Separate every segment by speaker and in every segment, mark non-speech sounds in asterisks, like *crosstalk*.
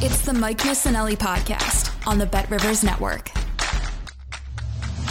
Speaker 1: It's the Mike Missanelli podcast on the Bet Rivers Network.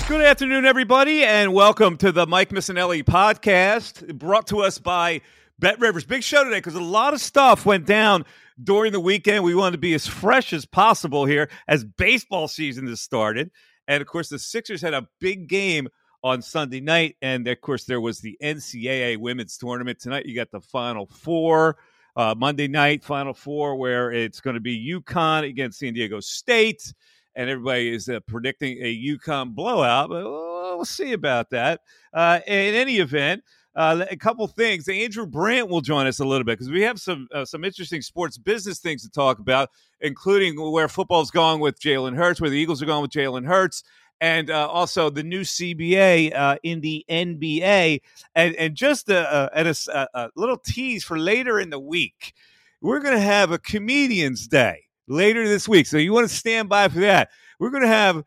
Speaker 2: Good afternoon, everybody, and welcome to the Mike Missanelli podcast, brought to us by Bet Rivers. Big show today because a lot of stuff went down during the weekend. We wanted to be as fresh as possible here as baseball season has started. And of course, the Sixers had a big game on Sunday night. And of course, there was the NCAA women's tournament. Tonight, you got the Final Four. Uh, Monday night, Final Four, where it's going to be UConn against San Diego State. And everybody is uh, predicting a UConn blowout. But we'll see about that. Uh, in any event, uh, a couple things. Andrew Brandt will join us a little bit because we have some uh, some interesting sports business things to talk about, including where football's going with Jalen Hurts, where the Eagles are going with Jalen Hurts, and uh, also the new CBA uh, in the NBA. And, and just a, a, a, a little tease for later in the week, we're going to have a comedians day later this week. So you want to stand by for that. We're going to have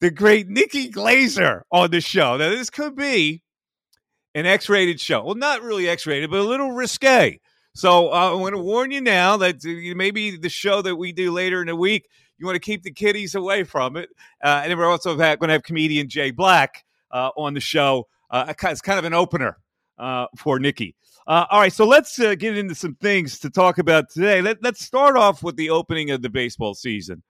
Speaker 2: the great Nikki Glazer on the show. Now, this could be an X rated show. Well, not really X rated, but a little risque. So uh, I'm going to warn you now that uh, maybe the show that we do later in the week, you want to keep the kiddies away from it. Uh, and then we're also going to have comedian Jay Black uh, on the show. Uh, it's kind of an opener uh, for Nikki. all right, so let's get into some things to talk about today. Let, let's start off with the opening of the baseball season.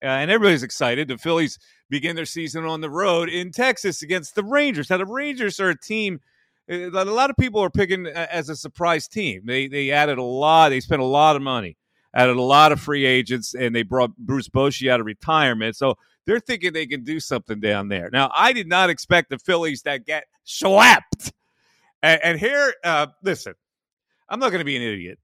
Speaker 2: and everybody's excited. The Phillies begin their season on the road in Texas against the Rangers. Now, the Rangers are a team that – a lot of people are picking as a surprise team. They they added a lot. They spent a lot of money, added a lot of free agents, and they brought Bruce Bochy out of retirement. So they're thinking they can do something down there. Now, I did not expect the Phillies that get swept. And, and here, uh, listen, I'm not going to be an idiot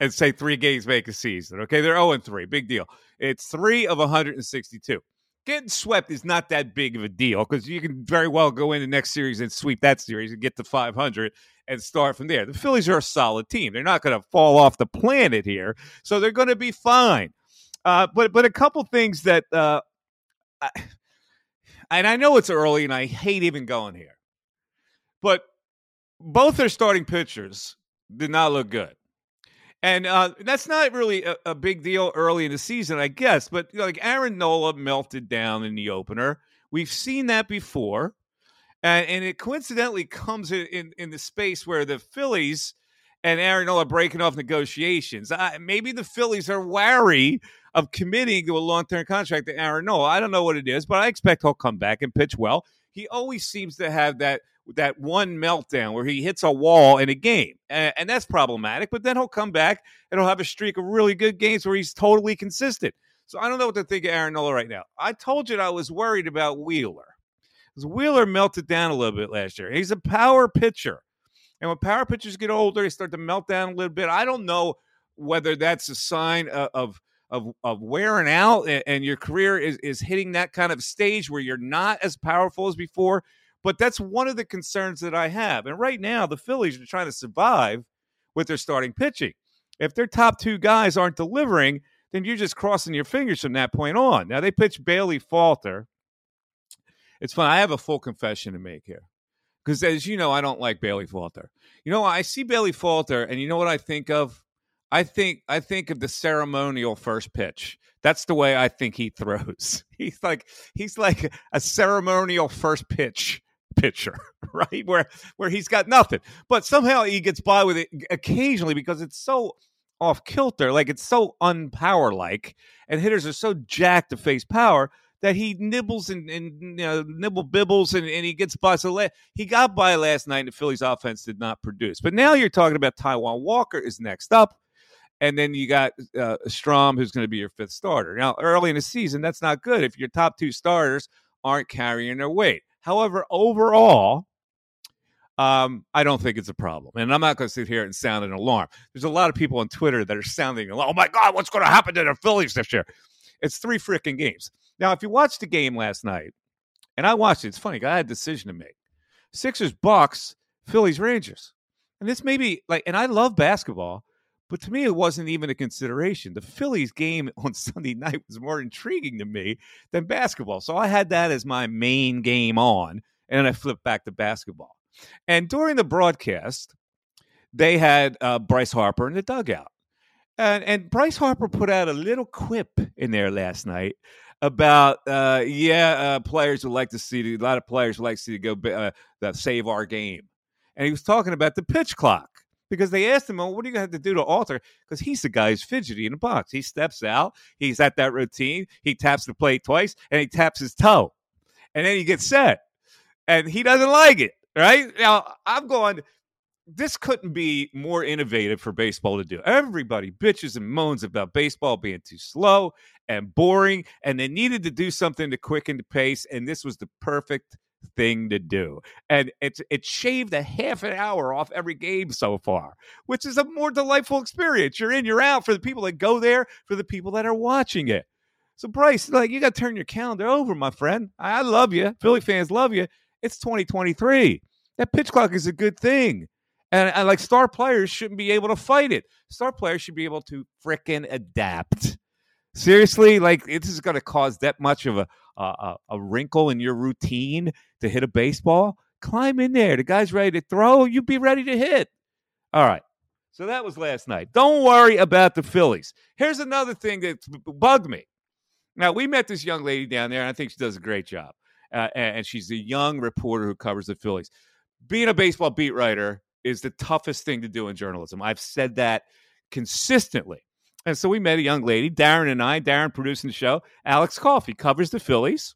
Speaker 2: and say three games make a season. Okay, they're 0 3, big deal. It's three of 162 getting swept is not that big of a deal because you can very well go in the next series and sweep that series and get to 500 and start from there. The Phillies are a solid team. They're not going to fall off the planet here, so they're going to be fine. Uh, but but a couple things that, uh, I, and I know it's early, and I hate even going here, but both their starting pitchers did not look good. And uh, that's not really a, a, big deal early in the season, I guess. But you know, like Aaron Nola melted down in the opener. We've seen that before. And, and it coincidentally comes in, in, in, the space where the Phillies and Aaron Nola breaking off negotiations. Uh, maybe the Phillies are wary of committing to a long term contract to Aaron Nola. I don't know what it is, but I expect he'll come back and pitch well. He always seems to have that that one meltdown where he hits a wall in a game, and, and, that's problematic. But then he'll come back and he'll have a streak of really good games where he's totally consistent. So I don't know what to think of Aaron Nola right now. I told you I was worried about Wheeler. Because Wheeler melted down a little bit last year. He's a power pitcher. And when power pitchers get older, they start to melt down a little bit. I don't know whether that's a sign of, of of, of wearing out and, your career is, is hitting that kind of stage where you're not as powerful as before. But that's one of the concerns that I have. And right now, the Phillies are trying to survive with their starting pitching. If their top two guys aren't delivering, then you're just crossing your fingers from that point on. Now they pitch Bailey Falter. It's fun. I have a full confession to make here. because as you know, I don't like Bailey Falter. You know, I see Bailey Falter, and you know what I think of? I think I think of the ceremonial first pitch. That's the way I think he *laughs* throws. He's like he's like a ceremonial first pitch pitcher, *laughs* right? Where where he's got nothing, but somehow he gets by with it occasionally because it's so off kilter, like it's so unpower like, and hitters are so jacked to face power that he nibbles and, and you know, nibble bibbles and, and he gets by. So la- he got by last night, and the Phillies offense did not produce. But now you're talking about Taijuan Walker is next up. And then you got uh, Strahm, who's going to be your fifth starter. Now, early in the season, that's not good if your top two starters aren't carrying their weight. However, overall, um, I don't think it's a problem. And I'm not going to sit here and sound an alarm. There's a lot of people on Twitter that are sounding, alarm. oh my God, what's going to happen to the Phillies this year? It's three freaking games. Now, if you watched the game last night, and I watched it, it's funny, I had a decision to make. Sixers, Bucks, Phillies, Rangers. And this may be like, and I love basketball, but to me, it wasn't even a consideration. The Phillies game *laughs* on Sunday night was more intriguing to me than basketball. So I had that as my main game on, and then I flipped back to basketball. And during the broadcast, they had uh, Bryce Harper in the dugout. And, and Bryce Harper put out a little quip in there last night about uh, yeah, uh, players would like to see a lot of players would like to see go uh, save our game, and he was talking about the pitch clock because they asked him, well, "What do you have to do to alter?" Because he's the guy who's fidgety in the box. He steps out, he's at that routine, he taps the plate twice, and he taps his toe, and then he gets set, and he doesn't like it. Right now, I'm going this couldn't be more innovative for baseball to do. Everybody bitches and moans about baseball being too slow and boring, and they needed to do something to quicken the pace, and this was the perfect thing to do. And it's it shaved a half an hour off every game so far, which is a more delightful experience. You're in, you're out for the people that go there, for the people that are watching it. So Bryce, like you got to turn your calendar over, my friend. I love you. Philly fans love you. It's 2023. That pitch clock is a good thing. And, and, like star players shouldn't be able to fight it. Star players should be able to fricking adapt. Seriously, like this is going to cause that much of a, a a wrinkle in your routine to hit a baseball. Climb in there. The guy's ready to throw. you'd be ready to hit. All right. So that was last night. Don't worry about the Phillies. Here's another thing that bugged me. Now we met this young lady down there, and I think she does a great job. Uh, and she's a young reporter who covers the Phillies. Being a baseball beat writer is the toughest thing to do in journalism. I've said that consistently. And so we met a young lady, Darren and I, Darren producing the show. Alex Coffey covers the Phillies,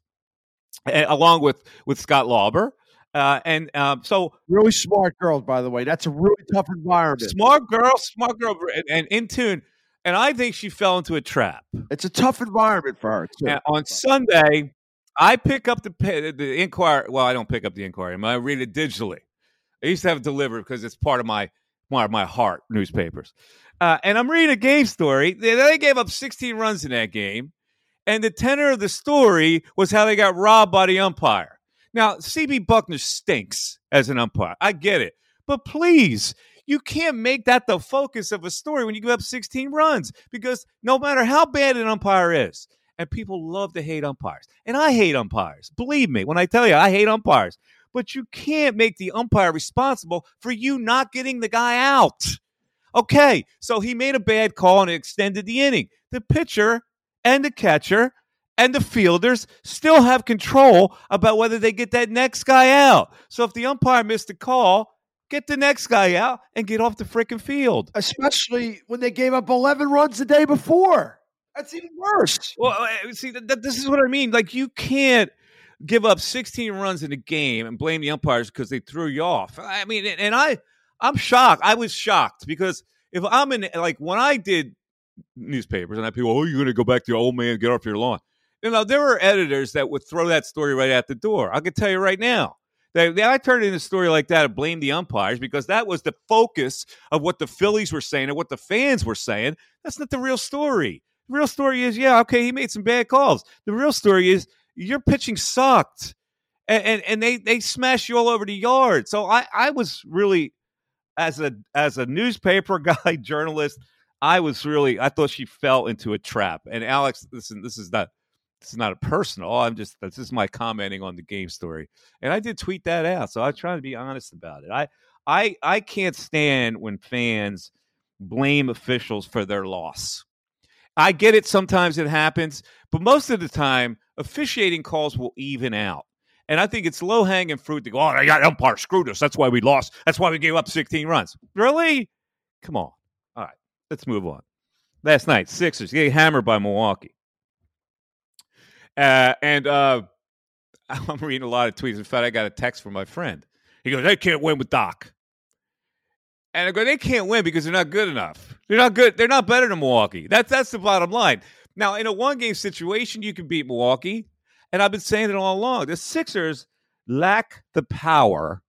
Speaker 2: along with with Scott Lauber. Uh, and um, so,
Speaker 3: really smart girls, by the way. That's a really tough environment.
Speaker 2: Smart girl, smart girl, and, and in tune. And I think she fell into a trap.
Speaker 3: It's a tough environment for her. Too.
Speaker 2: on Sunday, I pick up the the Inquirer. Well, I don't pick up the Inquirer. I read it digitally. I used to have it delivered because it's part of my of my heart newspapers. Uh, and I'm reading a game story. They, they gave up 16 runs in that game, and the tenor of the story was how they got robbed by the umpire. Now, CB Bucknor stinks as an umpire. I get it, but please. You can't make that the focus of a story when you give up 16 runs because no matter how bad an umpire is, and people love to hate umpires. And I hate umpires. Believe me when I tell you I hate umpires but you can't make the umpire responsible for you not getting the guy out. Okay, so he made a bad call and extended the inning. The pitcher and the catcher and the fielders still have control about whether they get that next guy out. So if the umpire missed a call, get the next guy out and get off the freaking field.
Speaker 3: Especially when they gave up 11 runs the day before. That's even worse.
Speaker 2: Well, uh, see, th- th- this is what I mean. Like, you can't give up 16 runs in a game and blame the umpires because they threw you off. I mean, and I, I'm shocked. I was shocked because if I'm in, like, when I did newspapers and I people, oh, you're going to go back to your old man, get off your lawn. You know, there were editors that would throw that story right out the door. I can tell you right now. That I turned in a story like that and blamed the umpires because that was the focus of what the Phillies were saying and what the fans were saying. That's not the real story. The real story is, yeah, okay, he made some bad calls. The real story is your pitching sucked. And, and, and they they smashed you all over the yard. So I I was really as a as a newspaper *laughs* guy journalist, I was really I thought she fell into a trap. And Alex, listen, this is not this is not a personal. I'm just this is my commenting on the game story, and I did tweet that out. So I'm trying to be honest about it. I I I can't stand when fans blame officials for their loss. I get it. Sometimes it happens, but most of the time, officiating calls will even out. And I think it's low hanging fruit to go, oh, they got umpire screwed us. That's why we lost. That's why we gave up 16 runs. Really? Come on. Let's move on. Last night, Sixers getting hammered by Milwaukee. Uh, and uh, *laughs* I'm reading a lot of tweets. In fact, I got a text from my friend. He goes, "They can't win with Doc." And I go, "They can't win because they're not good enough. They're not good. They're not better than Milwaukee. That's that's the bottom line." Now, in a one game situation, you can beat Milwaukee, and I've been saying it all along. The Sixers lack the power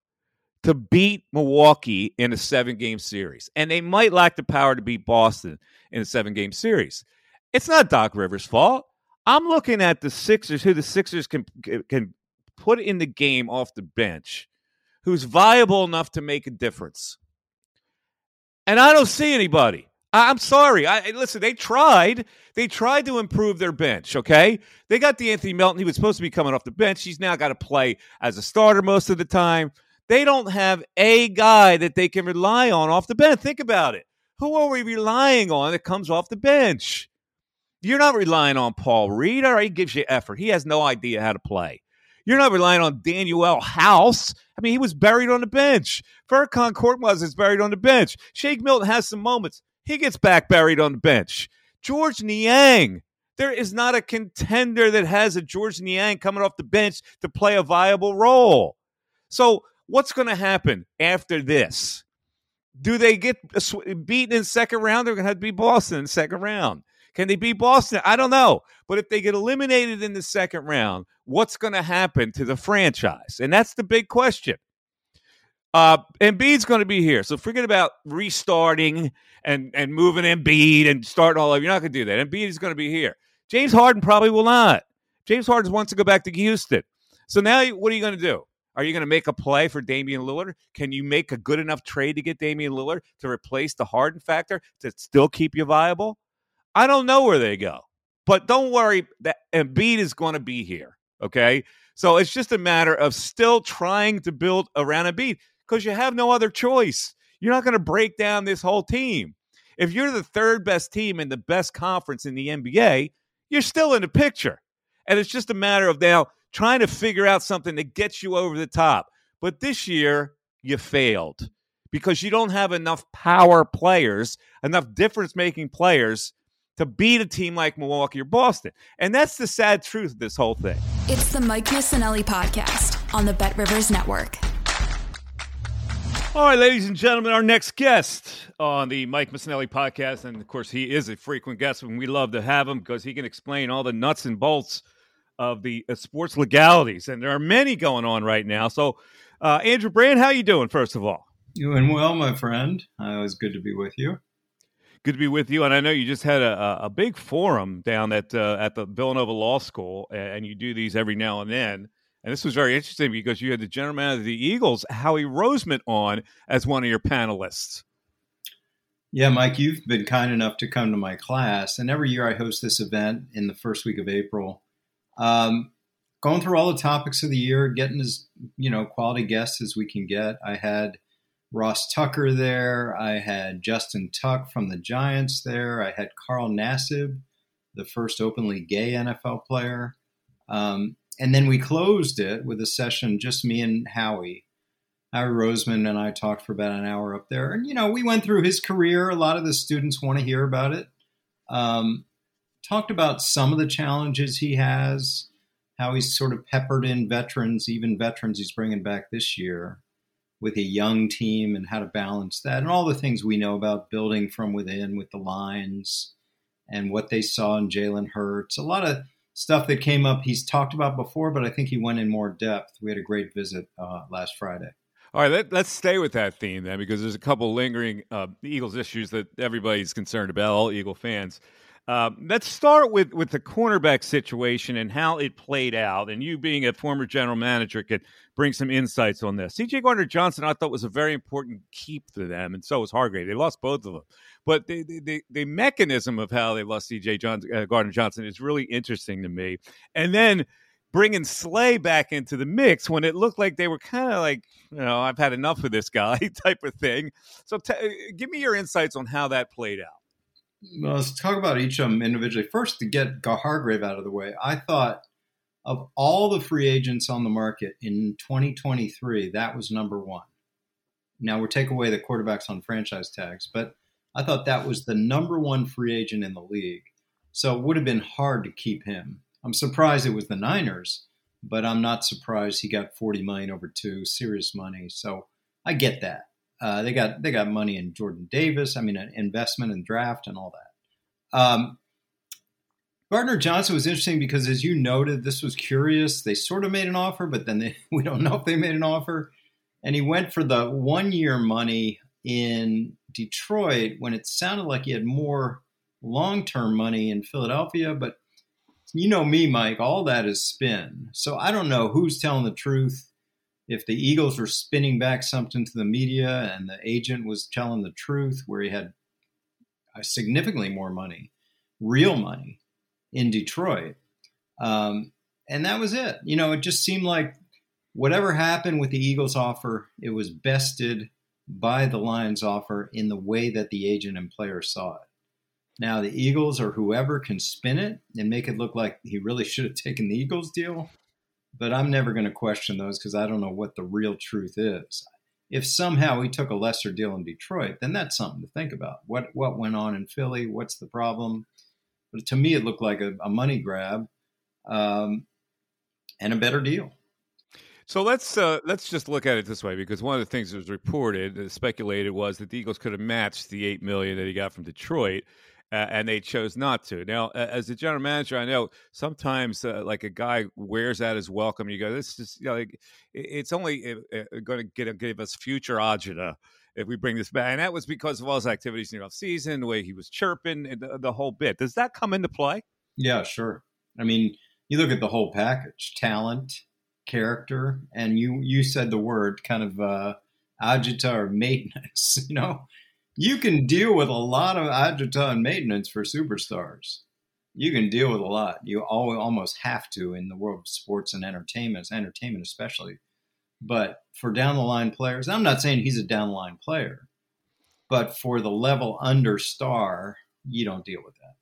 Speaker 2: to beat Milwaukee in a seven game series, and they might lack the power to beat Boston in a seven game series. It's not Doc Rivers' fault. I'm looking at the Sixers, who the Sixers can can put in the game off the bench, who's viable enough to make a difference. And I don't see anybody. I'm sorry. I listen. They tried. They tried to improve their bench. Okay, they got the Anthony Melton. He was supposed to be coming off the bench. He's now got to play as a starter most of the time. They don't have a guy that they can rely on off the bench. Think about it. Who are we relying on that comes off the bench? You're not relying on Paul Reed. All right, he gives you effort. He has no idea how to play. You're not relying on Danuel House. I mean, he was buried on the bench. Furkan Korkmaz is buried on the bench. Shake Milton has some moments. He gets back buried on the bench. George Niang. There is not a contender that has a George Niang coming off the bench to play a viable role. So, what's going to happen after this? Do they get beaten in second round? They're going to have to beat Boston in second round. Can they beat Boston? I don't know. But if they get eliminated in the second round, what's going to happen to the franchise? And that's the big question. Uh, Embiid's going to be here. So forget about restarting and, and moving Embiid and starting all over. You're not going to do that. Embiid is going to be here. James Harden probably will not. James Harden wants to go back to Houston. So now what are you going to do? Are you going to make a play for Damian Lillard? Can you make a good enough trade to get Damian Lillard to replace the Harden factor to still keep you viable? I don't know where they go, but don't worry that Embiid is going to be here. Okay. So it's just a matter of still trying to build around Embiid because you have no other choice. You're not going to break down this whole team. If you're the third best team in the best conference in the NBA, you're still in the picture. And it's just a matter of now trying to figure out something that gets you over the top. But this year, you failed because you don't have enough power players, enough difference making players to beat a team like Milwaukee or Boston. And that's the sad truth of this whole thing.
Speaker 1: It's the Mike Missanelli podcast on the Bet Rivers Network.
Speaker 2: All right, ladies and gentlemen, our next guest on the Mike Missanelli podcast, and of course, he is a frequent guest, and we love to have him because he can explain all the nuts and bolts of the uh, sports legalities, and there are many going on right now. So, uh, Andrew Brandt, how you doing? First of all,
Speaker 4: doing well, my friend. Always good to be with you.
Speaker 2: Good to be with you. And I know you just had a, a big forum down at uh, at the Villanova Law School, and you do these every now and then. And this was very interesting because you had the general manager of the Eagles, Howie Roseman, on as one of your panelists.
Speaker 4: Yeah, Mike, you've been kind enough to come to my class, and every year I host this event in the first week of April. Um, going through all the topics of the year, getting as you know quality guests as we can get. I had Ross Tucker there. I had Justin Tuck from the Giants there. I had Carl Nassib, the first openly gay NFL player. Um, and then we closed it with a session, just me and Howie. Howie Roseman and I talked for about an hour up there. And, you know, we went through his career. A lot of the students want to hear about it. Um, talked about some of the challenges he has, how he's sort of peppered in veterans, even veterans he's bringing back this year with a young team and how to balance that and all the things we know about building from within with the lines and what they saw in Jalen Hurts. A lot of stuff that came up he's talked about before, but I think he went in more depth. We had a great visit uh, last Friday.
Speaker 2: All right, let, us stay with that theme then, because there's a couple lingering uh, Eagles issues that everybody's concerned about, all Eagle fans. Um, let's start with with the cornerback situation and how it played out. And you, being a former general manager, could bring some insights on this. C.J. Gardner Johnson, I thought was a very important keep for them, and so was Hargrave. They lost both of them, but the the, the mechanism of how they lost C.J. John, uh, Gardner Johnson is really interesting to me. And then bringing Slay back into the mix when it looked like they were kind of like, you know, I've had enough of this guy *laughs* type of thing. So, t- give me your insights on how that played out.
Speaker 4: Well, let's talk about each of them individually. First, to get Hargrave out of the way, I thought of all the free agents on the market in 2023, that was number one. Now we're take away the quarterbacks on franchise tags, but I thought that was the number one free agent in the league. So it would have been hard to keep him. I'm surprised it was the Niners, but I'm not surprised he got 40 million over two, serious money. So I get that. Uh, they got they got money in Jordan Davis. I mean, an investment and draft and all that. Um, Gardner Johnson was interesting because, as you noted, this was curious. They sort of made an offer, but then they, *laughs* we don't know if they made an offer. And he went for the one year money in Detroit when it sounded like he had more long term money in Philadelphia. But you know me, Mike, all that is spin. So I don't know who's telling the truth if the Eagles were spinning back something to the media and the agent was telling the truth, where he had significantly more money, real money, in Detroit. Um, and that was it. You know, it just seemed like whatever happened with the Eagles offer, it was bested by the Lions offer in the way that the agent and player saw it. Now, the Eagles or whoever can spin it and make it look like he really should have *laughs* taken the Eagles deal but I'm never going to question those because I don't know what the real truth is. If somehow he took a lesser deal in Detroit, then that's something to think about. What what went on in Philly? What's the problem? But to me, it looked like a, a money grab um, and a better deal.
Speaker 2: So let's uh, let's just look at it this way, because one of the things that was reported, uh, speculated, was that the Eagles could have matched the eight million that he got from Detroit uh, and they chose not to. Now, as a general manager, I know sometimes uh, like a guy wears out his welcome. You go, this is you know, like, it's only uh, uh going to give us future agita if we bring this back. And that was because of all his activities in the off season, the way he was chirping, the, the whole bit. Does that come into play?
Speaker 4: Yeah, sure. I mean, you look at the whole package: talent, character, and you you said the word kind of uh, agita or *laughs* maintenance. You know you can deal with a lot of agita maintenance for superstars. You can deal with a lot. You almost have to in the world of sports and entertainment, entertainment especially. But for down the line players, I'm not saying he's a down the line player, but for the level under star, you don't deal with that.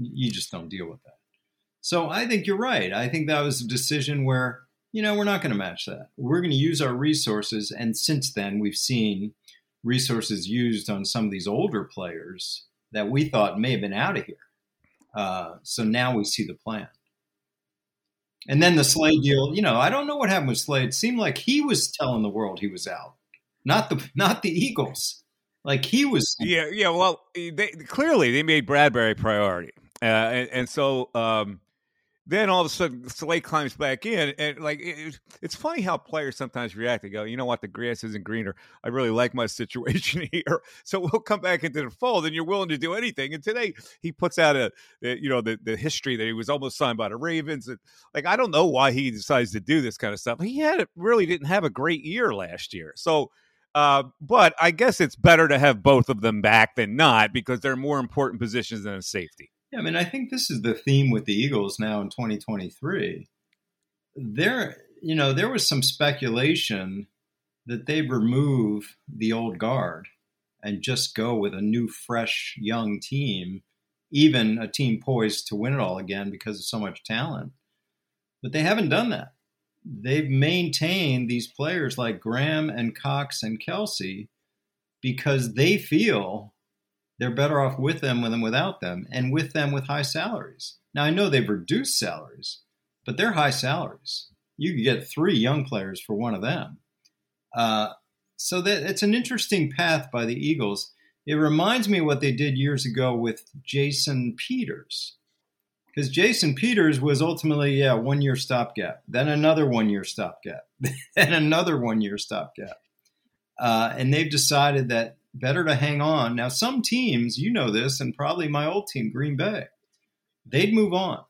Speaker 4: You just don't deal with that. So I think you're right. I think that was a decision where, you know, we're not going to match that. We're going to use our resources. And since then, we've seen resources used on some of these older players that we thought may have been out of here. Uh, so now we see the plan. And then the Slay deal, you know, I don't know what happened with Slay. It seemed like he was telling the world he was out, not the not the Eagles. Like he was.
Speaker 2: Yeah, yeah. Well, they, clearly they made Bradberry priority, uh, and, and, so um, then all of a sudden Slay climbs back in, and like it, it's funny how players sometimes react. They go, "You know what? The grass isn't greener. I really like my *laughs* situation here, so we'll come back into the fold." And you're willing to do anything. And today he puts out a, a you know the the history that he was almost signed by the Ravens. And like I don't know why he decides to do this kind of stuff. He had really didn't have a great year last year, so. Uh, but I guess it's better to have both of them back than not because they're more important positions than a safety.
Speaker 4: Yeah, I mean, I think this is the theme with the Eagles now in 2023. There, you know, there was some speculation that they remove the old guard and just go with a new, fresh, young team, even a team poised to win it all again because of so much talent. But they haven't done that. They've maintained these players like Graham and Cox and Kelce because they feel they're better off with them than without them, and with them with high salaries. Now, I know they've reduced salaries, but they're high salaries. You could get three young players for one of them. Uh, so that it's an interesting path by the Eagles. It reminds me what they did years ago with Jason Peters. Because Jason Peters was ultimately, yeah, one year stopgap, then another one year stopgap, *laughs* then another one year stopgap. Uh, and they've decided that better to hang on. Now, some teams, you know this, and probably my old team, Green Bay, they'd move on.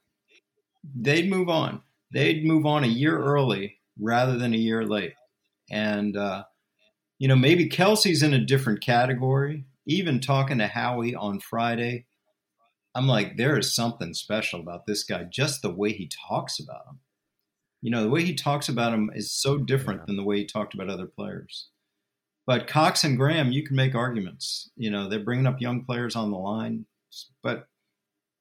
Speaker 4: They'd move on. They'd move on a year early rather than a year late. And, uh, you know, maybe Kelce's in a different category. Even talking to Howie on Friday, I'm like, there is something special about this guy, just the way he talks about him. You know, the way he talks about him is so different yeah. than the way he talked about other players. But Cox and Graham, you can make arguments. You know, they're bringing up young players on the line, but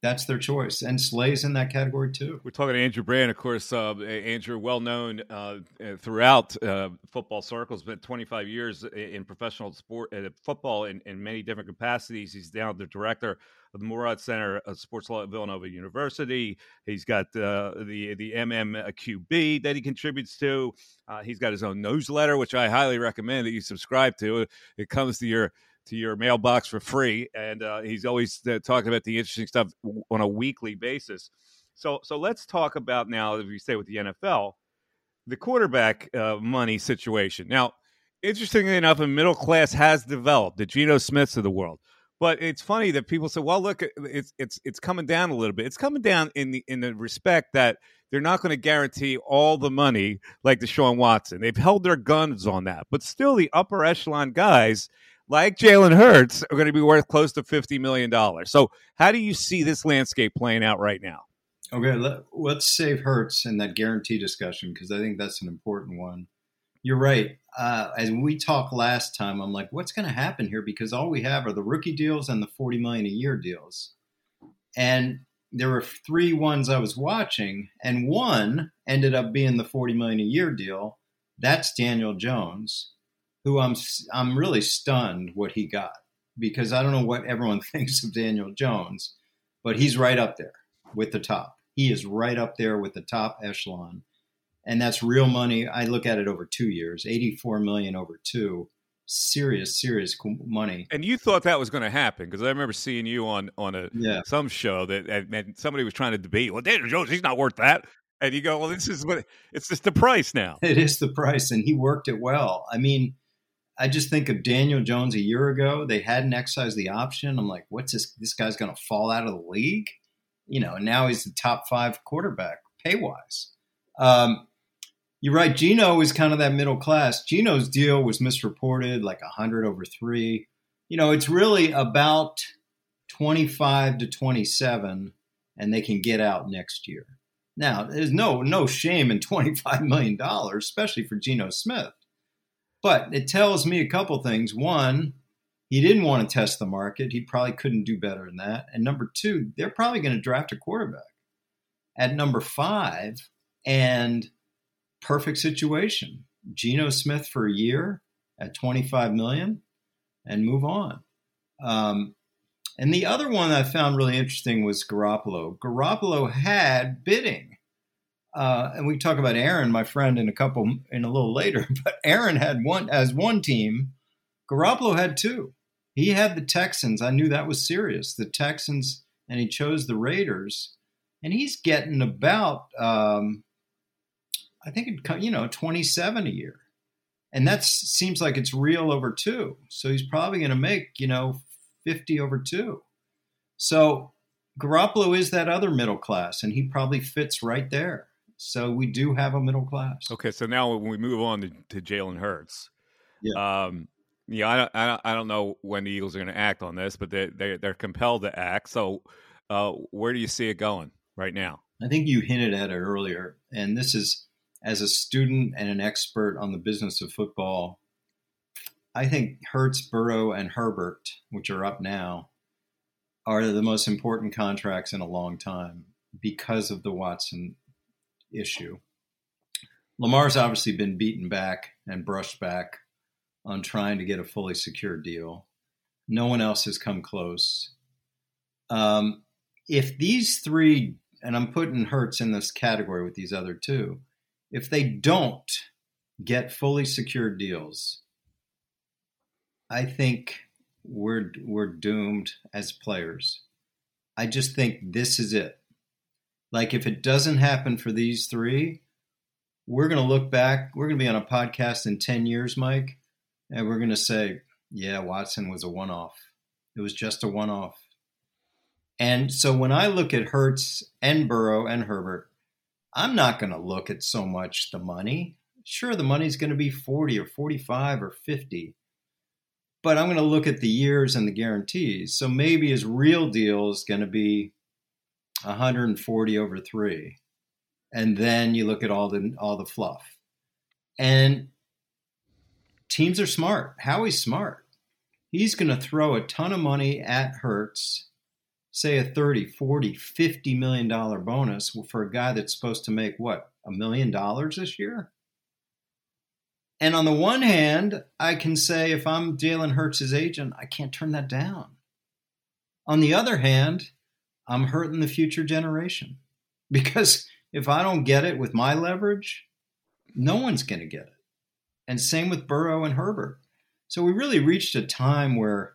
Speaker 4: that's their choice. And Slay's in that category too.
Speaker 2: We're talking to Andrew Brandt, of course. Uh, Andrew, well known uh, throughout uh, football circles, but 25 years in professional sport uh, football in, in, many different capacities. He's now the director of the Moorad Center of Sports Law at Villanova University. He's got uh, the the MMQB that he contributes to. Uh, he's got his own newsletter, which I highly recommend that you subscribe to. It comes to your to your mailbox for free, and uh, he's always uh, talking about the interesting stuff on a weekly basis. So, so let's talk about now, if you stay with the NFL, the quarterback uh, money situation. Now, interestingly enough, a middle class has developed, the Geno Smiths of the world. But it's funny that people say, "Well, look, it's it's it's coming down a little bit. It's coming down in the in the respect that they're not going to guarantee all the money like Deshaun Watson. They've held their guns on that, but still, the upper echelon guys like Jalen Hurts, are going to be worth close to $50 million. So, how do you see this landscape playing out right now?
Speaker 4: Okay, let, us save Hurts in that guarantee discussion because I think that's an important one. You're right. Uh, as we talked last time, I'm like, what's going to happen here? Because all we have are the rookie deals and the 40 million a year deals. And there were three ones I was watching, and one ended up being the 40 million a year deal. That's Daniel Jones who I'm I'm really stunned what he got because I don't know what everyone *laughs* thinks of Daniel Jones, but he's right up there with the top. He is right up there with the top echelon, and that's real money. I look at it over two years, eighty-four million over two. Serious, serious money.
Speaker 2: And you thought that was going to happen because I remember seeing you on on a yeah. some show that and somebody was trying to debate. Well, Daniel Jones, he's not worth that. And you go, well, this is what it's just the price now.
Speaker 4: It is the price, and he worked it well. I mean, I just think of Daniel Jones a year ago. They hadn't exercised the option. I'm like, what's this? This guy's going to fall out of the league, you know. Now he's the top five quarterback pay wise. Um, you're right. Geno is kind of that middle class. Geno's deal was misreported, like a hundred over three. You know, it's really about 25 to 27, and they can get out next year. Now, there's no no shame in 25 million dollars, especially for Geno Smith. But it tells me a couple things. One, he didn't want to test the market. He probably couldn't do better than that. And number two, they're probably going to draft a quarterback at number five and perfect situation. Geno Smith for a year at 25 million and move on. Um, and the other one I found really interesting was Garoppolo. Garoppolo had bidding uh, and we talk about Aaron, my friend, in a couple in a little later. *laughs* But Aaron had one as one team. Garoppolo had two. He had the Texans. I knew that was serious. The Texans, and he chose the Raiders. And he's getting about, um, I think, it, you know, twenty-seven a year, and that seems like it's real over two. So he's probably going to make, you know, fifty over two. So Garoppolo is that other middle class, and he probably fits right there. So we do have a middle class.
Speaker 2: Okay, so now when we move on to, to Jalen Hurts, yeah, um, yeah, I don't, I don't, I don't know when the Eagles are going to act on this, but they they they're compelled to act. So, uh, where do you see it going right now?
Speaker 4: I think you hinted at it earlier, and this is as a student and an expert on the business of football. I think Hurts, Burrow, and Herbert, which are up now, are the most important contracts in a long time because of the Watson issue. Lamar's obviously been beaten back and brushed back on trying to get a fully secured deal. No one else has come close. Um, if these three, and I'm putting Hurts in this category with these other two, if they don't get fully secured deals, I think we're we're doomed as players. I just think this is it. Like if it doesn't happen for these three, we're going to look back. We're going to be on a podcast in 10 years, Mike, and we're going to say, yeah, Watson was a one off. It was just a one off. And so when I look at Hurts and Burrow and Herbert, I'm not going to look at so much the money. Sure, the money's going to be 40 or 45 or 50, but I'm going to look at the years and the guarantees. So maybe his real deal is going to be 140 over three, and then you look at all the all the fluff. And teams are smart. Howie's smart. He's going to throw a ton of money at Hurts, say a 30, 40, 50 million dollar bonus for a guy that's supposed to make what, a million dollars this year? And on the one hand, I can say if I'm Jalen Hurts' agent, I can't turn that down. On the other hand, I'm hurting the future generation because if I don't get it with my leverage, no one's going to get it. And same with Burrow and Herbert. So we really reached a time where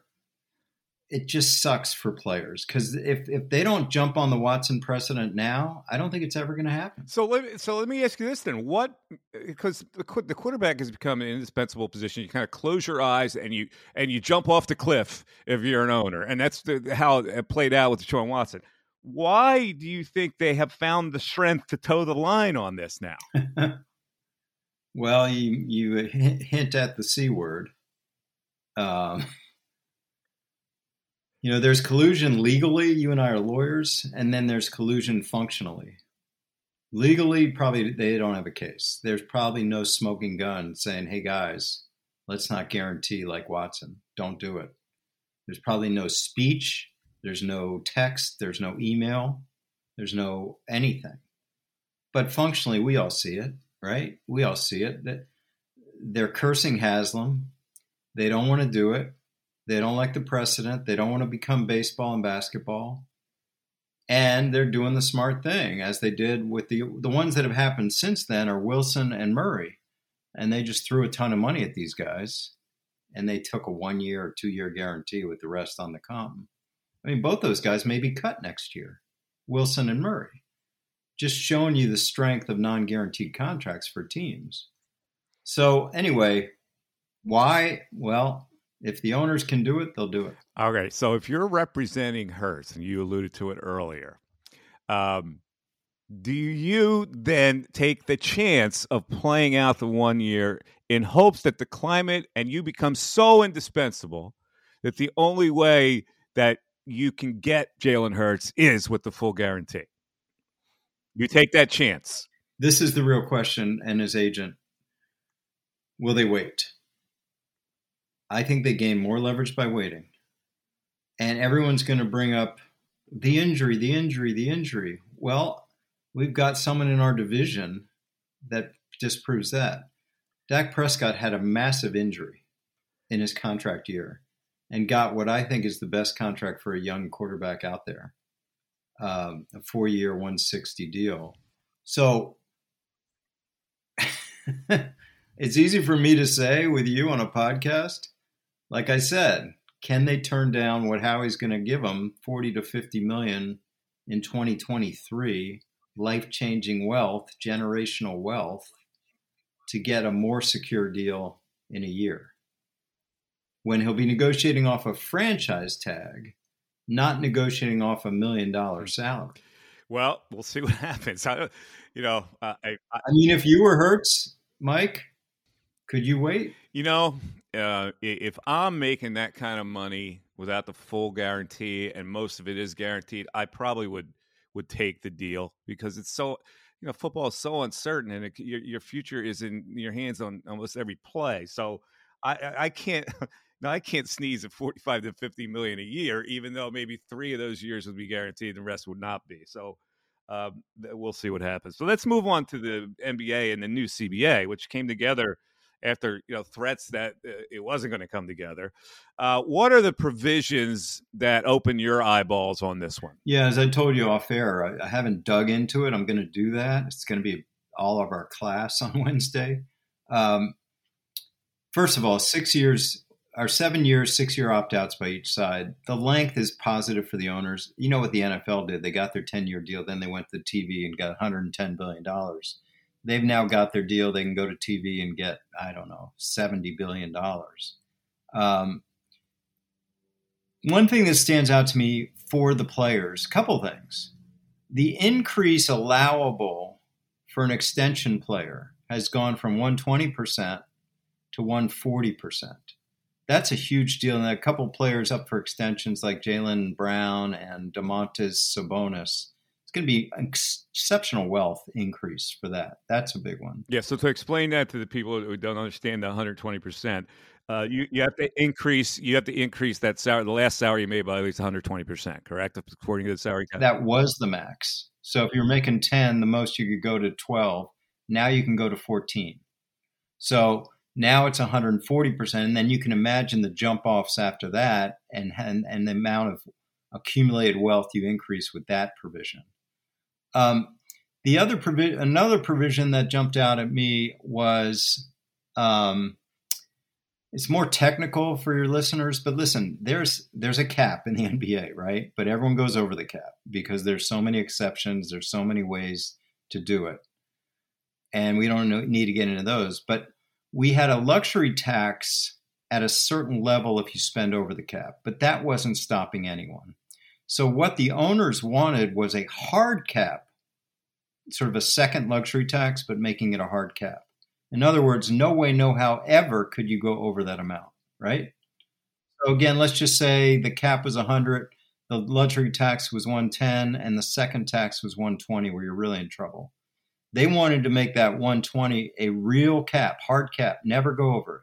Speaker 4: it just sucks for players because if, if they don't jump on the Watson precedent now, I don't think it's ever going to happen.
Speaker 2: So let so let me ask you this then: what because the the quarterback has become an indispensable position. You kind of close your eyes and you and you jump off the cliff if you're an owner, and that's the, how it played out with Deshaun Watson. Why do you think they have found the strength to toe the line on this now? *laughs*
Speaker 4: well, you you hint at the c word. Um, you know, there's collusion legally. You and I are lawyers, and then there's collusion functionally. Legally, probably they don't have a case. There's probably no smoking gun saying, "Hey guys, let's not guarantee like Watson. Don't do it." There's probably no speech there's no text, there's no email, there's no anything. But functionally, we all see it, right? We all see it. That they're cursing Haslam. They don't want to do it. They don't like the precedent. They don't want to become baseball and basketball. And they're doing the smart thing, as they did with the the ones that have happened since then are Wilson and Murray. And they just threw a ton of money at these guys. And they took a one year or two year guarantee with the rest on the come. I mean, both those guys may be cut next year, Wilson and Murray. Just showing you the strength of non guaranteed contracts for teams. So, anyway, why? Well, if the owners can do it, they'll do it.
Speaker 2: Okay. So, if you're representing Hurts, and you alluded to it earlier, um, do you then take the chance of playing out the one year in hopes that the climate and you become so indispensable that the only way that you can get Jalen Hurts is with the full guarantee. You take that chance.
Speaker 4: This is the real question, and his agent will they wait? I think they gain more leverage by waiting. And everyone's going to bring up the injury, the injury, the injury. Well, we've got someone in our division that disproves that. Dak Prescott had a massive injury in his contract year and got what I think is the best contract for a young quarterback out there um, a four year, 160 deal. So *laughs* it's easy for me to say with you on a podcast. Like I said, can they turn down what Howie's going to give them 40 to 50 million in 2023, life changing wealth, generational wealth, to get a more secure deal in a year? when he'll be negotiating off a franchise tag, not negotiating off a million dollar salary.
Speaker 2: Well, we'll see what *laughs* happens. I, you know, uh, I, I,
Speaker 4: I, mean, if you were Hurts, Mike, could you wait?
Speaker 2: You know, uh, if I'm making that kind of money without the full guarantee, and most of it is guaranteed, I probably would would take the deal because it's so you know football is so uncertain, and it, your your future is in your hands on almost every play. So I I can't. *laughs* Now I can't sneeze at 45 to 50 million a year, even though maybe three of those years would be guaranteed, and the rest would not be. So um, we'll see what happens. So let's move on to the NBA and the new CBA, which came together after you know threats that uh, it wasn't going to come together. Uh, what are the provisions that open your eyeballs on this one?
Speaker 4: Yeah, as I told you off air, I, I haven't dug into it. I'm going to do that. It's going to be all of our class *laughs* on Wednesday. Um, first of all, six years are seven years, six year opt outs by each side. The length is positive for the owners. You know what the NFL did? They got their 10 year deal, then they went to the TV and got $110 billion. They've now got their deal. They can go to TV and get, I don't know, $70 billion. Um, one thing that stands out to me for the players, a couple things. The increase allowable for an extension player has gone from 120% to 140%. That's a huge deal. And a couple players up for extensions like Jaylen Brown and Domantas Sabonis going to be exceptional wealth increase for that. That's a big one.
Speaker 2: Yeah. So to explain that to the people who don't understand the 120 percent, uh, you you have to increase you have to increase that salary the last salary you made by at least 120 percent, correct? According to the salary
Speaker 4: cap. That was the max. So if you're making 10, the most you could go to 12. Now you can go to 14. So now it's 140%. And then you can imagine the jump offs after that and, and, and the amount of accumulated wealth you increase with that provision. Um, the other provision, another provision that jumped out at me was, um, it's more technical for your listeners, but listen, there's there's a cap in the *laughs* NBA, right? But everyone goes over the cap because there's so many exceptions, there's so many ways to do it, and we don't need to get into those. But we had a luxury tax at a certain level if you spend over the cap, but that wasn't stopping anyone. So what the owners wanted was a hard cap, sort of a second luxury tax, but making it a hard cap. In other words, no way, no how ever could you go over that amount, right? So again, let's just say the cap was 100, the luxury tax was 110, and the second tax was 120, where you're really in trouble. They wanted to make that 120 a real cap, hard cap, never go over it.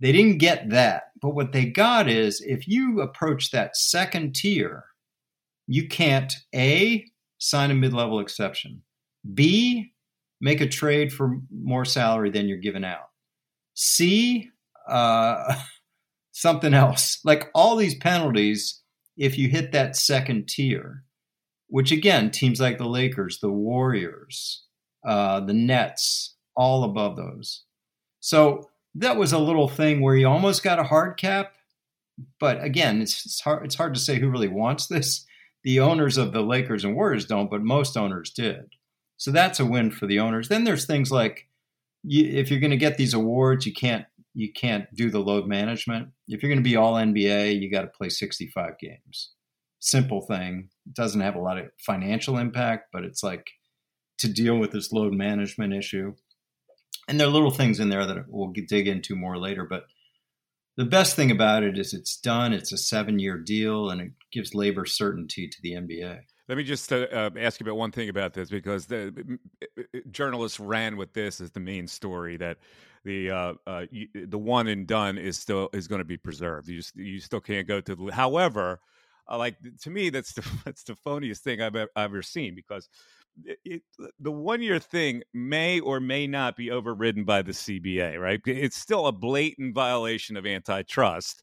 Speaker 4: They didn't get that. But what they got is if you approach that second tier, you can't A, sign a mid level exception, B, make a trade for more salary than you're giving out, C, uh, *laughs* something else. Like all these penalties, if you hit that second tier, which again, teams like the Lakers, the Warriors, uh, the Nets, all above those. So that was a little thing where you almost got a hard cap. But again, it's, it's hard. It's hard to say who really wants this. The owners of the Lakers and Warriors don't, but most owners did. So that's a win for the owners. Then there's things like you, if you're going to get these awards, you can't you can't do the load management. If you're going to be all NBA, you got to play 65 games. Simple thing. It doesn't have a lot of financial impact, but it's like to deal with this load management issue and there are little things in there that we'll dig into more later. But the best thing about it is it's done. It's a seven-year deal, and it gives labor certainty to the NBA.
Speaker 2: Let me just uh, uh, ask you about one thing about this because the journalists ran with this as the main story that the uh, uh, the one and done is still is going to be preserved. You you still can't go to. The, however, uh, like to me, that's the *laughs* that's the phoniest thing I've ever, I've ever seen because it, the one year thing may or may not be overridden by the CBA, right? It's still a blatant violation of antitrust.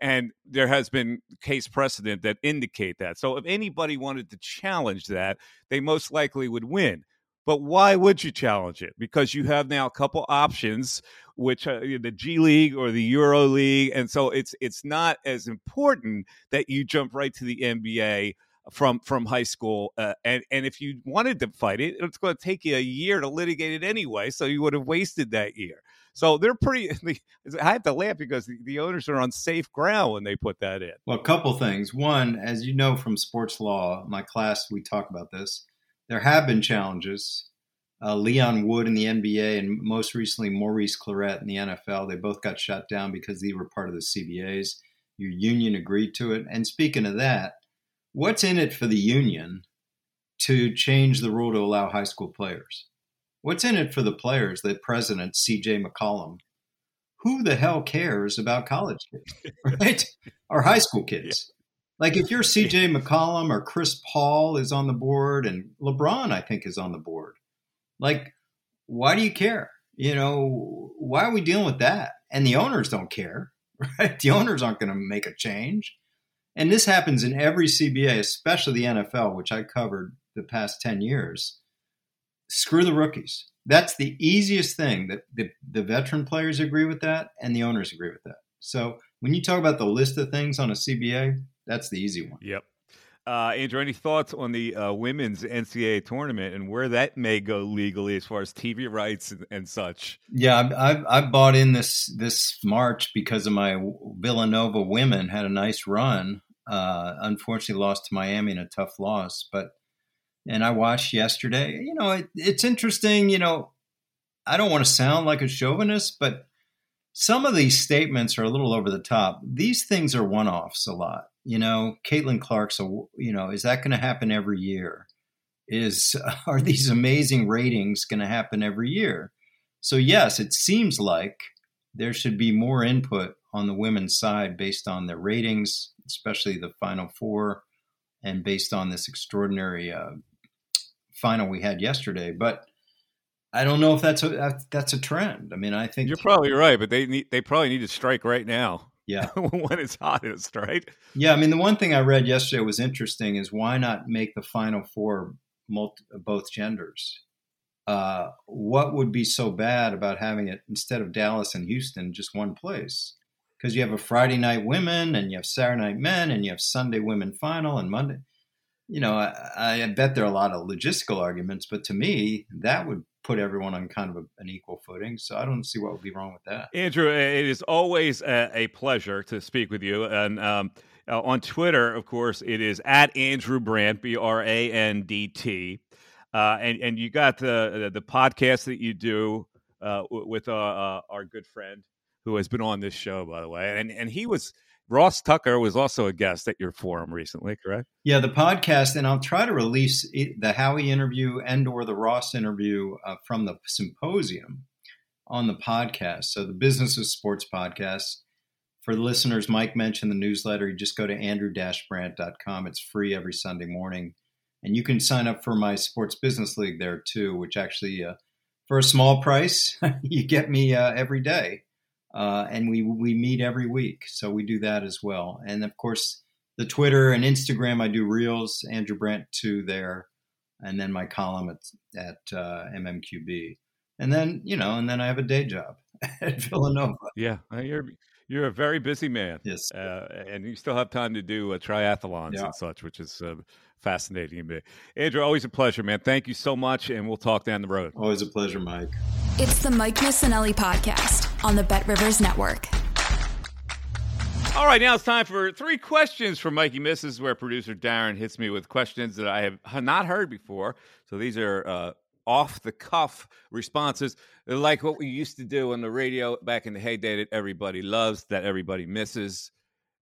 Speaker 2: And there has been case precedent that indicate that. So if anybody wanted to challenge that, they most likely would win. But why would you challenge it? Because you have now a couple options, which uh, are the G League or the Euro League, and so it's it's not as important that you jump right to the NBA from from high school uh, and and if you wanted to fight it it's going to take you a year to litigate it anyway so you would have wasted that year so they're pretty *laughs* i have to laugh because the, owners are on safe ground when they put that in
Speaker 4: well a couple things one as you know from sports law my class we talk about this there have been challenges uh, Leon Wood in the NBA and most recently Maurice Clarett in the NFL. They both got shut down because they were part of the CBAs. Your union agreed to it. And speaking of that, what's in it for the union to change the rule to allow high school players? What's in it for the players, the president, CJ McCollum? Who the hell cares about college kids, *laughs* right? or high school kids? Like if you're CJ McCollum or Chris Paul is on the board and LeBron, I think, is on the board. Like, why do you care? You know, why are we dealing with that? And the owners don't care, *laughs* right? The owners aren't going to make a change. And this happens in every CBA, especially the NFL, which I covered the past 10 years. Screw the rookies. That's the easiest thing that the, the veteran players agree with that and the owners agree with that. So when you talk about the list of things on a CBA, that's the easy one.
Speaker 2: Yep. Uh, Andrew, any thoughts on the uh, women's NCAA tournament and where that may go legally as far as TV rights and, and such?
Speaker 4: Yeah, I've, I've, bought in this this March because of my Villanova women had a nice run. Uh, unfortunately, lost to Miami in a tough loss, but and I watched yesterday. You know, it, it's interesting. You know, I don't want to sound like a chauvinist, but some of these statements are a little over the top. These things are one offs a lot you know, Caitlin Clark's, a, you know, is that going to happen every year? Is *laughs* are these amazing ratings going to happen every year? So yes, it seems like there should be more input on the women's side based on their ratings, especially the Final Four, and based on this extraordinary uh, final we had yesterday. But I don't know if that's a that's a trend. I mean, I think
Speaker 2: you're probably right, but they need they probably need to strike right now.
Speaker 4: Yeah. *laughs*
Speaker 2: when it's hottest, right?
Speaker 4: Yeah. I mean, the one thing I read yesterday was interesting is why not make the final four multi- both genders? Uh, what would be so bad about having it instead of Dallas and Houston, just one place? Because you have a Friday night women and you have Saturday night men and you have Sunday women final and Monday. You know, I, I bet there are a lot of logistical arguments, but to me, that would put everyone on kind of a, an equal footing. So I don't see what would be wrong with that.
Speaker 2: Andrew, it is always a, a pleasure to speak with you. And um, uh, on Twitter, of course, it is at Andrew Brandt, B R A N D T. Uh, and, and you got the, the podcast that you do uh, with uh, uh, our good friend who has been on this show, by the way. And, and he was Ross Tucker was also a guest at your forum recently, correct?
Speaker 4: Yeah, the podcast, and I'll try to release it, the Howie interview and or the Ross interview uh, from the symposium on the podcast. So the Business of Sports podcast. For the listeners, Mike mentioned the newsletter. You just go to andrew-brandt.com. It's free every Sunday morning. And you can sign up for my Sports Business League there too, which actually, uh, for a small price, *laughs* you get me uh, every day uh, and we we meet every week, so we do that as well. And of course, the Twitter and Instagram, I do reels. Andrew Brandt too there, and then my column at at uh, MMQB, and then you know, and then I have a day job *laughs* at Villanova.
Speaker 2: Yeah, uh, you're you're a very busy man.
Speaker 4: Yes,
Speaker 2: uh, and you still have time to do uh, triathlons yeah. and such, which is uh, fascinating. Andrew, always a pleasure, man. Thank you so much, and we'll talk down the road.
Speaker 4: Always a pleasure, Mike.
Speaker 1: It's the Mike Missanelli podcast on the Bet Rivers Network.
Speaker 2: All right, now it's time for three questions from Mikey Misses, where producer Darren hits me with questions that I have not heard before. So these are uh, off the cuff responses, like what we used to do on the radio back in the heyday that everybody loves, that everybody misses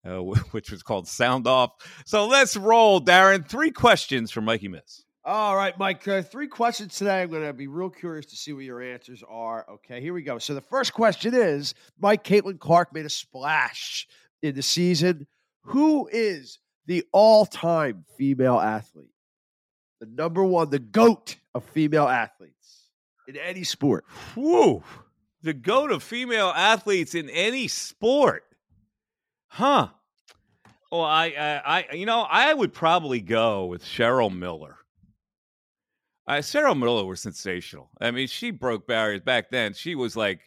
Speaker 2: uh, *laughs* which was called Sound Off. So let's roll, Darren. Three questions for Mikey Miss.
Speaker 3: All right, Mike. Uh, three questions today. I'm going to be real curious to see what your answers are. Okay, here we go. So the first question is Mike Caitlin Clark made a splash in the season. Who is the all time female athlete? The number one, the GOAT of female athletes in any sport.
Speaker 2: Whew. The GOAT of female athletes in any sport. Huh. Well, I, I, I, you know, I would probably go with Cheryl Miller. Uh, Cheryl Miller was sensational. I mean, she broke barriers back then. She was like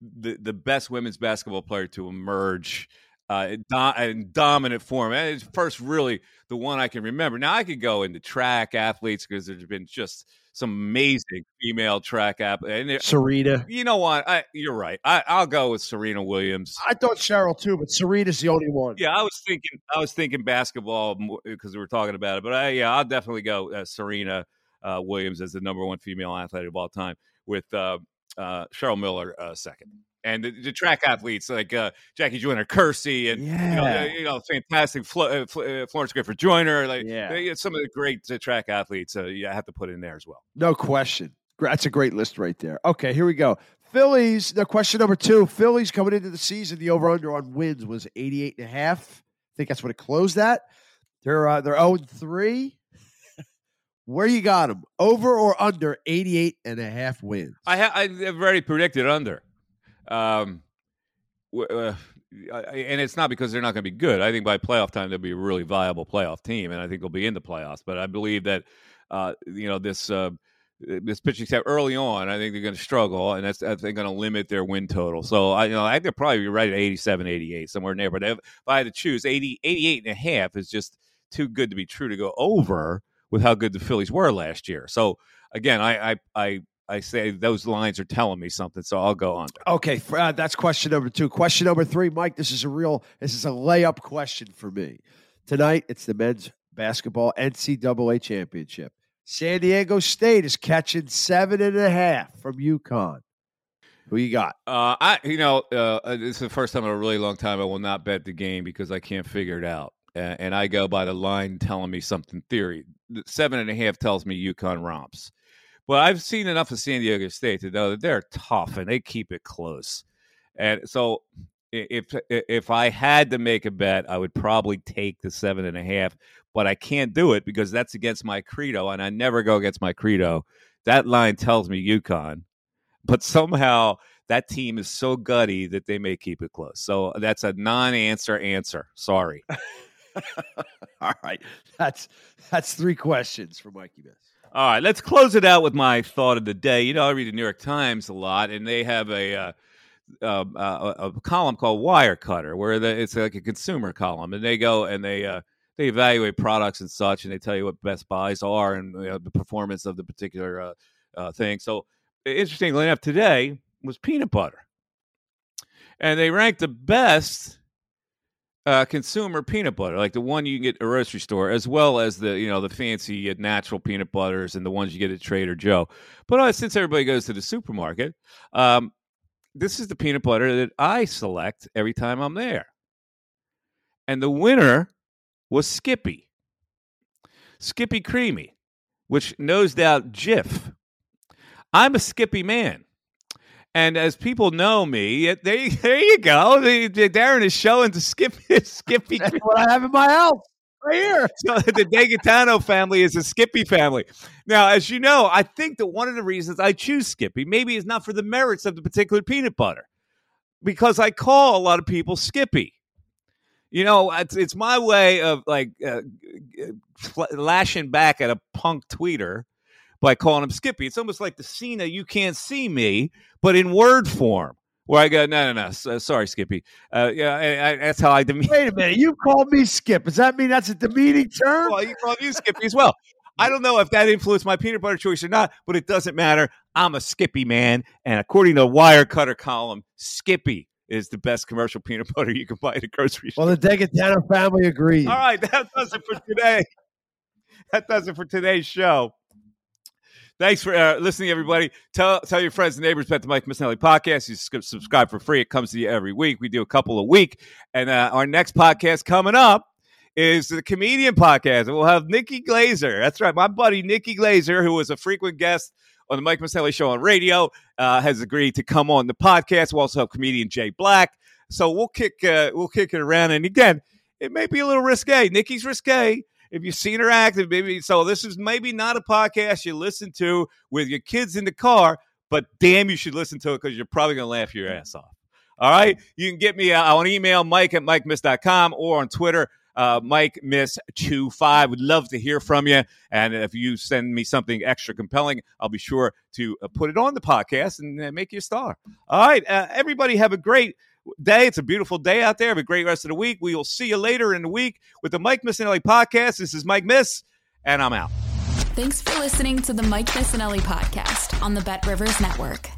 Speaker 2: the the best women's basketball player to emerge uh, in, do- in dominant form. And it's first really the one I can remember. Now I could go into track athletes because there's been just some amazing female track athletes.
Speaker 3: Serena.
Speaker 2: You know what? I, you're right. I, will go with Serena Williams.
Speaker 3: I thought Cheryl too, but Serena's the only one.
Speaker 2: Yeah, I was thinking. I was thinking basketball because we were talking about it. But I, yeah, I'll definitely go uh, Serena uh, Williams as the number one female athlete of all time, with uh, uh Cheryl Miller uh, second and the, the, track athletes like uh, Jackie Joyner Kersee and yeah. you, know, you know fantastic Flo, uh, Florence Griffith Joyner, like yeah. some of the great uh, track athletes uh, you have to put in there as well.
Speaker 3: No question. That's a great list right there. Okay, here we go. Phillies, the question number two. Phillies coming into the season, the over under on wins was 88 and a half. I think that's what it closed at. They're uh, they're 0 3. Where you got them? Over or under 88 and a half wins?
Speaker 2: I ha- I've already predicted under. Um, uh, and it's not because they're not going to be good. I think by playoff time they'll be a really viable playoff team, and I think they'll be in the playoffs. But I believe that uh, you know this uh, this pitching staff early on, I think they're going to struggle, and that's I think going to limit their win total. So I you know I think they're probably be right at 87, 88, somewhere near. But if, if I had to choose, 80, 88 and a half is just too good to be true to go over with how good the Phillies were last year. So again, I I I, I say those lines are telling me something, so I'll go on.
Speaker 3: Okay, uh, that's question number two. Question number three, Mike. This is a real, this is a layup question for me. Tonight, it's the men's basketball NCAA championship. San Diego State is catching seven and a half from UConn. Who you got?
Speaker 2: Uh, I, you know, uh, it's the first time in a really long time I will not bet the game because I can't figure it out, uh, and I go by the line telling me something theory. Seven and a half tells me UConn romps, but I've seen enough of San Diego State to know that they're tough and they keep it close, and so if if I had to make a bet, I would probably take the seven and a half, but I can't do it because that's against my credo, and I never go against my credo. That line tells me UConn but somehow that team is so gutty that they may keep it close. So that's a non-answer answer. Sorry. *laughs* *laughs*
Speaker 3: All right, that's that's three questions for Mikey Miss.
Speaker 2: All right, let's close it out with my thought of the day. You know, I read the New York Times a lot, and they have a uh, uh, a, a, column called Wire Cutter, where the, it's like a consumer column, and they go and they uh, they evaluate products and such, and they tell you what best buys are and you know, the performance of the particular uh, uh, thing. So interestingly enough, today was peanut butter. And they ranked the best uh, consumer peanut butter, like the one you can get at a grocery store, as well as the you know the fancy uh, natural peanut butters and the ones you get at Trader Joe. But uh, since everybody goes to the supermarket, um, this is the peanut butter that I select every time I'm there. And the winner was Skippy, Skippy Creamy, which nosed out Jif. I'm a Skippy man. And as people know me, they, *laughs* there you go. Darren is showing the Skippy. *laughs* Skippy.
Speaker 3: That's what I have in my house right here. *laughs*
Speaker 2: So the Degatano family is a Skippy family. Now, as you know, I think that one of the reasons I choose Skippy maybe is not for the merits of the particular peanut butter, because I call a lot of people Skippy. You know, it's, it's my way of like uh, lashing back at a punk tweeter by calling him Skippy. It's almost like the scene that you can't see me, but in word form. Where I go, no, no, no, uh, sorry, Skippy. Uh, yeah, I, I, that's how I demean.
Speaker 3: Wait a minute, you called me Skip. Does that mean that's a demeaning term?
Speaker 2: Well, you called you Skippy as well. I don't know if that influenced my peanut butter choice or not, but it doesn't matter. I'm a Skippy man, and according to Wirecutter column, Skippy is the best commercial peanut *laughs* butter you can buy at a grocery store.
Speaker 3: Well, the Degatano family agrees.
Speaker 2: All right, that does it for today. That does it for today's show. Thanks for uh, listening, everybody. Tell tell your friends and neighbors about the Mike Missanelli podcast. You subscribe for free. It comes to you every week. We do a couple a week. And uh, our next podcast coming up is the comedian podcast. We'll have Nikki Glazer. That's right. My buddy, Nikki Glazer, who was a frequent guest on the Mike Missanelli show on radio, uh, has agreed to come on the podcast. We'll also have comedian Jay Black. So we'll kick uh, we'll kick it around. And again, it may be a little risque. Nikki's risque if you've seen her active, maybe so this is maybe not a podcast you listen to with your kids in the car, but damn, you should listen to it because you're probably gonna laugh your ass off. All right. You can get me uh, on email, Mike at MikeMiss.com or on Twitter, uh, Mike Miss 25. Would love to hear from you. And if you send me something extra compelling, I'll be sure to uh, put it on the podcast and uh, make you a star. All right. Everybody have a great day. It's a beautiful day out there. Have a great rest of the week. We will see you later in the week with the Mike Missanelli podcast. This is Mike Miss, and I'm out.
Speaker 1: Thanks for listening to the Mike Missanelli podcast on the Bet Rivers Network.